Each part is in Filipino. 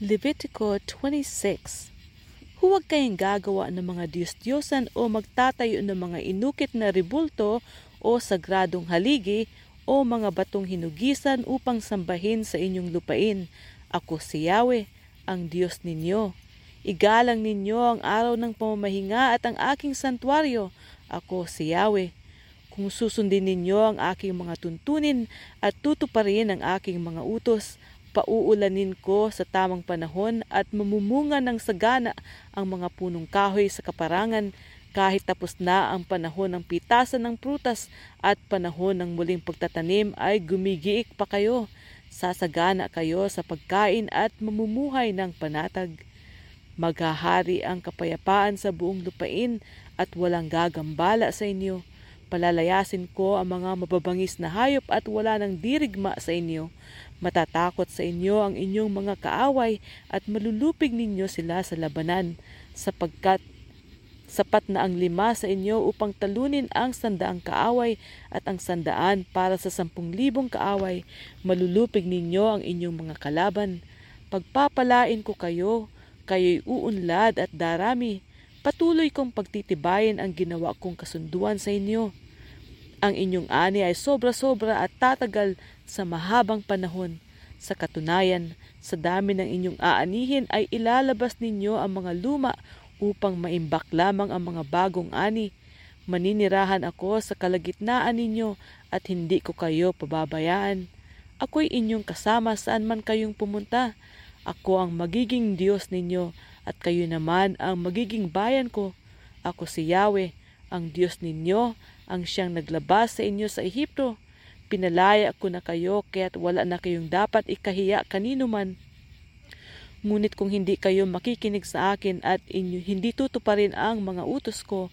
Levitico 26 Huwag kayong gagawa ng mga Diyos-Diyosan o magtatayo ng mga inukit na ribulto o sagradong haligi o mga batong hinugisan upang sambahin sa inyong lupain. Ako si Yahweh, ang Diyos ninyo. Igalang ninyo ang araw ng pamamahinga at ang aking santuaryo. Ako si Yahweh. Kung susundin ninyo ang aking mga tuntunin at tutuparin ang aking mga utos, pauulanin ko sa tamang panahon at mamumunga ng sagana ang mga punong kahoy sa kaparangan kahit tapos na ang panahon ng pitasan ng prutas at panahon ng muling pagtatanim ay gumigiik pa kayo. Sasagana kayo sa pagkain at mamumuhay ng panatag. Maghahari ang kapayapaan sa buong lupain at walang gagambala sa inyo. Palalayasin ko ang mga mababangis na hayop at wala ng dirigma sa inyo. Matatakot sa inyo ang inyong mga kaaway at malulupig ninyo sila sa labanan sapagkat Sapat na ang lima sa inyo upang talunin ang sandaang kaaway at ang sandaan para sa sampung libong kaaway. Malulupig ninyo ang inyong mga kalaban. Pagpapalain ko kayo, kayo'y uunlad at darami. Patuloy kong pagtitibayin ang ginawa kong kasunduan sa inyo. Ang inyong ani ay sobra-sobra at tatagal sa mahabang panahon. Sa katunayan, sa dami ng inyong aanihin ay ilalabas ninyo ang mga luma upang maimbak lamang ang mga bagong ani. Maninirahan ako sa kalagitnaan ninyo at hindi ko kayo pababayaan. Ako'y inyong kasama saan man kayong pumunta. Ako ang magiging Diyos ninyo at kayo naman ang magiging bayan ko. Ako si Yahweh, ang Diyos ninyo, ang siyang naglabas sa inyo sa Ehipto. Pinalaya ko na kayo kaya't wala na kayong dapat ikahiya kanino man. Ngunit kung hindi kayo makikinig sa akin at inyo hindi tutuparin ang mga utos ko,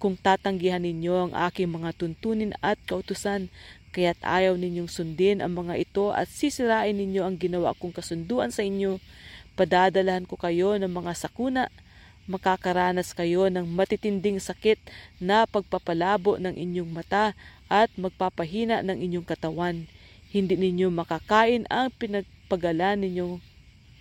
kung tatanggihan ninyo ang aking mga tuntunin at kautusan, kaya't ayaw ninyong sundin ang mga ito at sisirain ninyo ang ginawa kong kasunduan sa inyo, padadalahan ko kayo ng mga sakuna, makakaranas kayo ng matitinding sakit na pagpapalabo ng inyong mata at magpapahina ng inyong katawan. Hindi ninyo makakain ang pinagpagalan ninyong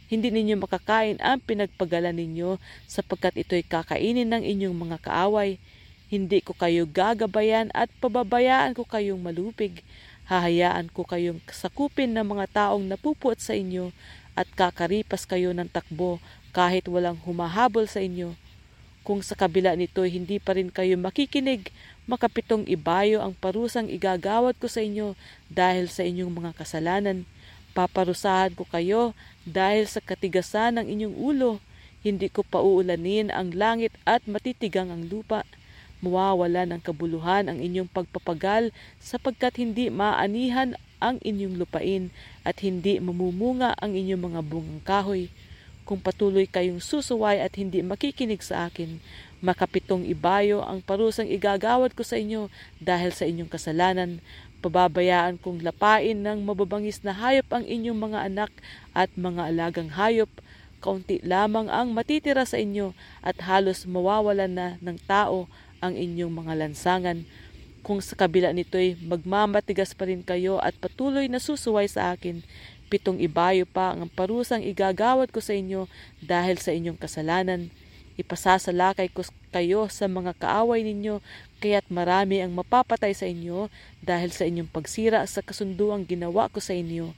hindi ninyo makakain ang pinagpagala ninyo sapagkat ito'y kakainin ng inyong mga kaaway. Hindi ko kayo gagabayan at pababayaan ko kayong malupig. Hahayaan ko kayong sakupin ng mga taong napupuot sa inyo at kakaripas kayo ng takbo kahit walang humahabol sa inyo. Kung sa kabila nito hindi pa rin kayo makikinig, makapitong ibayo ang parusang igagawad ko sa inyo dahil sa inyong mga kasalanan Paparusahan ko kayo dahil sa katigasan ng inyong ulo. Hindi ko pauulanin ang langit at matitigang ang lupa. Mawawala ng kabuluhan ang inyong pagpapagal sapagkat hindi maanihan ang inyong lupain at hindi mamumunga ang inyong mga bungang kahoy. Kung patuloy kayong susuway at hindi makikinig sa akin, makapitong ibayo ang parusang igagawad ko sa inyo dahil sa inyong kasalanan. Pababayaan kong lapain ng mababangis na hayop ang inyong mga anak at mga alagang hayop. Kaunti lamang ang matitira sa inyo at halos mawawalan na ng tao ang inyong mga lansangan. Kung sa kabila nito'y magmamatigas pa rin kayo at patuloy na susuway sa akin, pitong ibayo pa ang parusang igagawad ko sa inyo dahil sa inyong kasalanan. Ipasasalakay ko kayo sa mga kaaway ninyo, kaya't marami ang mapapatay sa inyo dahil sa inyong pagsira sa kasunduang ginawa ko sa inyo.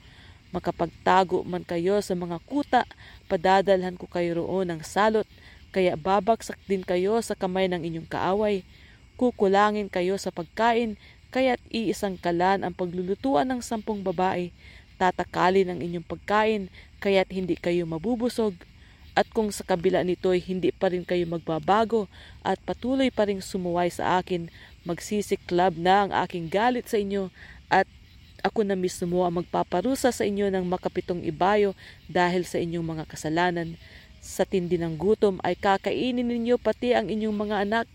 Makapagtago man kayo sa mga kuta, padadalhan ko kayo roon ng salot, kaya babagsak din kayo sa kamay ng inyong kaaway. Kukulangin kayo sa pagkain, kaya't iisang kalan ang paglulutuan ng sampung babae. Tatakalin ang inyong pagkain, kaya't hindi kayo mabubusog at kung sa kabila nito'y hindi pa rin kayo magbabago at patuloy pa rin sumuway sa akin, magsisiklab na ang aking galit sa inyo at ako na mismo ang magpaparusa sa inyo ng makapitong ibayo dahil sa inyong mga kasalanan. Sa tindi ng gutom ay kakainin ninyo pati ang inyong mga anak.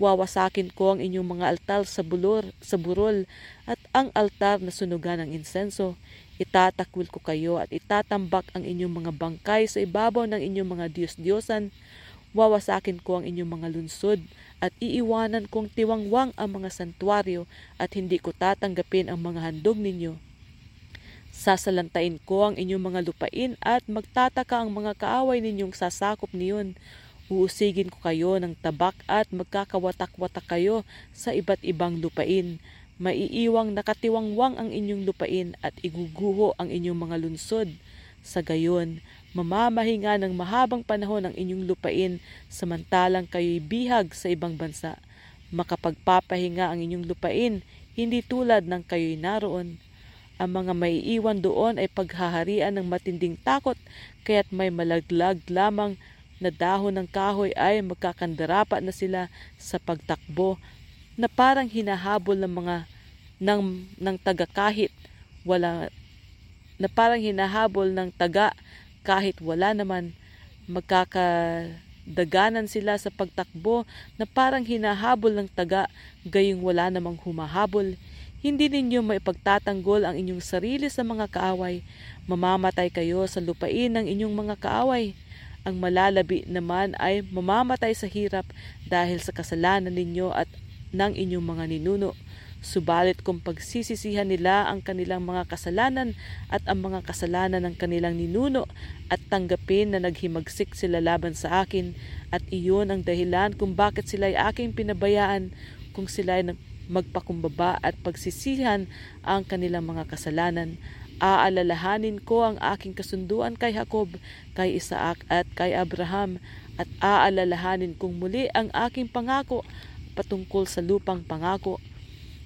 Wawasakin ko ang inyong mga altar sa bulor, sa burol at ang altar na sunugan ng insenso. Itatakwil ko kayo at itatambak ang inyong mga bangkay sa ibabaw ng inyong mga Diyos-Diyosan. Wawasakin ko ang inyong mga lunsod at iiwanan kong tiwangwang ang mga santuaryo at hindi ko tatanggapin ang mga handog ninyo. Sasalantain ko ang inyong mga lupain at magtataka ang mga kaaway ninyong sasakop niyon. Uusigin ko kayo ng tabak at magkakawatak-watak kayo sa iba't ibang lupain. Maiiwang nakatiwangwang ang inyong lupain at iguguho ang inyong mga lunsod. Sa gayon, mamamahinga ng mahabang panahon ang inyong lupain samantalang kayo'y bihag sa ibang bansa. Makapagpapahinga ang inyong lupain, hindi tulad ng kayo'y naroon. Ang mga maiiwan doon ay paghaharian ng matinding takot, kaya't may malaglag lamang na dahon ng kahoy ay magkakandarapat na sila sa pagtakbo na parang hinahabol ng mga ng, ng taga kahit wala na parang hinahabol ng taga kahit wala naman magkakadaganan sila sa pagtakbo na parang hinahabol ng taga gayong wala namang humahabol. Hindi ninyo maipagtatanggol ang inyong sarili sa mga kaaway. Mamamatay kayo sa lupain ng inyong mga kaaway. Ang malalabi naman ay mamamatay sa hirap dahil sa kasalanan ninyo at ng inyong mga ninuno. Subalit kung pagsisisihan nila ang kanilang mga kasalanan at ang mga kasalanan ng kanilang ninuno at tanggapin na naghimagsik sila laban sa akin at iyon ang dahilan kung bakit sila ay aking pinabayaan kung sila ay magpakumbaba at pagsisihan ang kanilang mga kasalanan aalalahanin ko ang aking kasunduan kay Jacob, kay Isaac at kay Abraham, at aalalahanin kong muli ang aking pangako patungkol sa lupang pangako.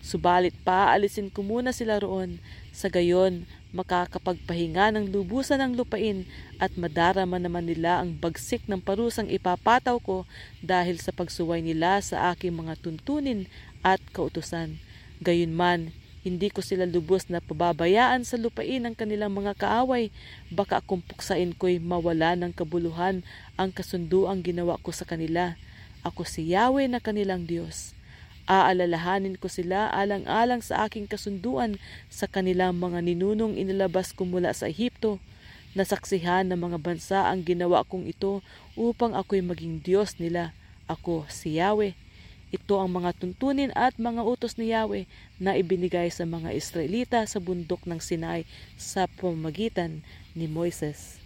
Subalit paaalisin ko muna sila roon, sa gayon makakapagpahinga ng lubusan ng lupain at madarama naman nila ang bagsik ng parusang ipapataw ko dahil sa pagsuway nila sa aking mga tuntunin at kautusan. Gayunman, hindi ko sila lubos na pababayaan sa lupain ng kanilang mga kaaway. Baka kung puksain ko'y mawala ng kabuluhan ang kasunduang ginawa ko sa kanila. Ako si Yahweh na kanilang Diyos. Aalalahanin ko sila alang-alang sa aking kasunduan sa kanilang mga ninunong inilabas ko mula sa Ehipto. Nasaksihan ng mga bansa ang ginawa kong ito upang ako'y maging Diyos nila. Ako si Yahweh. Ito ang mga tuntunin at mga utos ni Yahweh na ibinigay sa mga Israelita sa bundok ng Sinai sa pamamagitan ni Moises.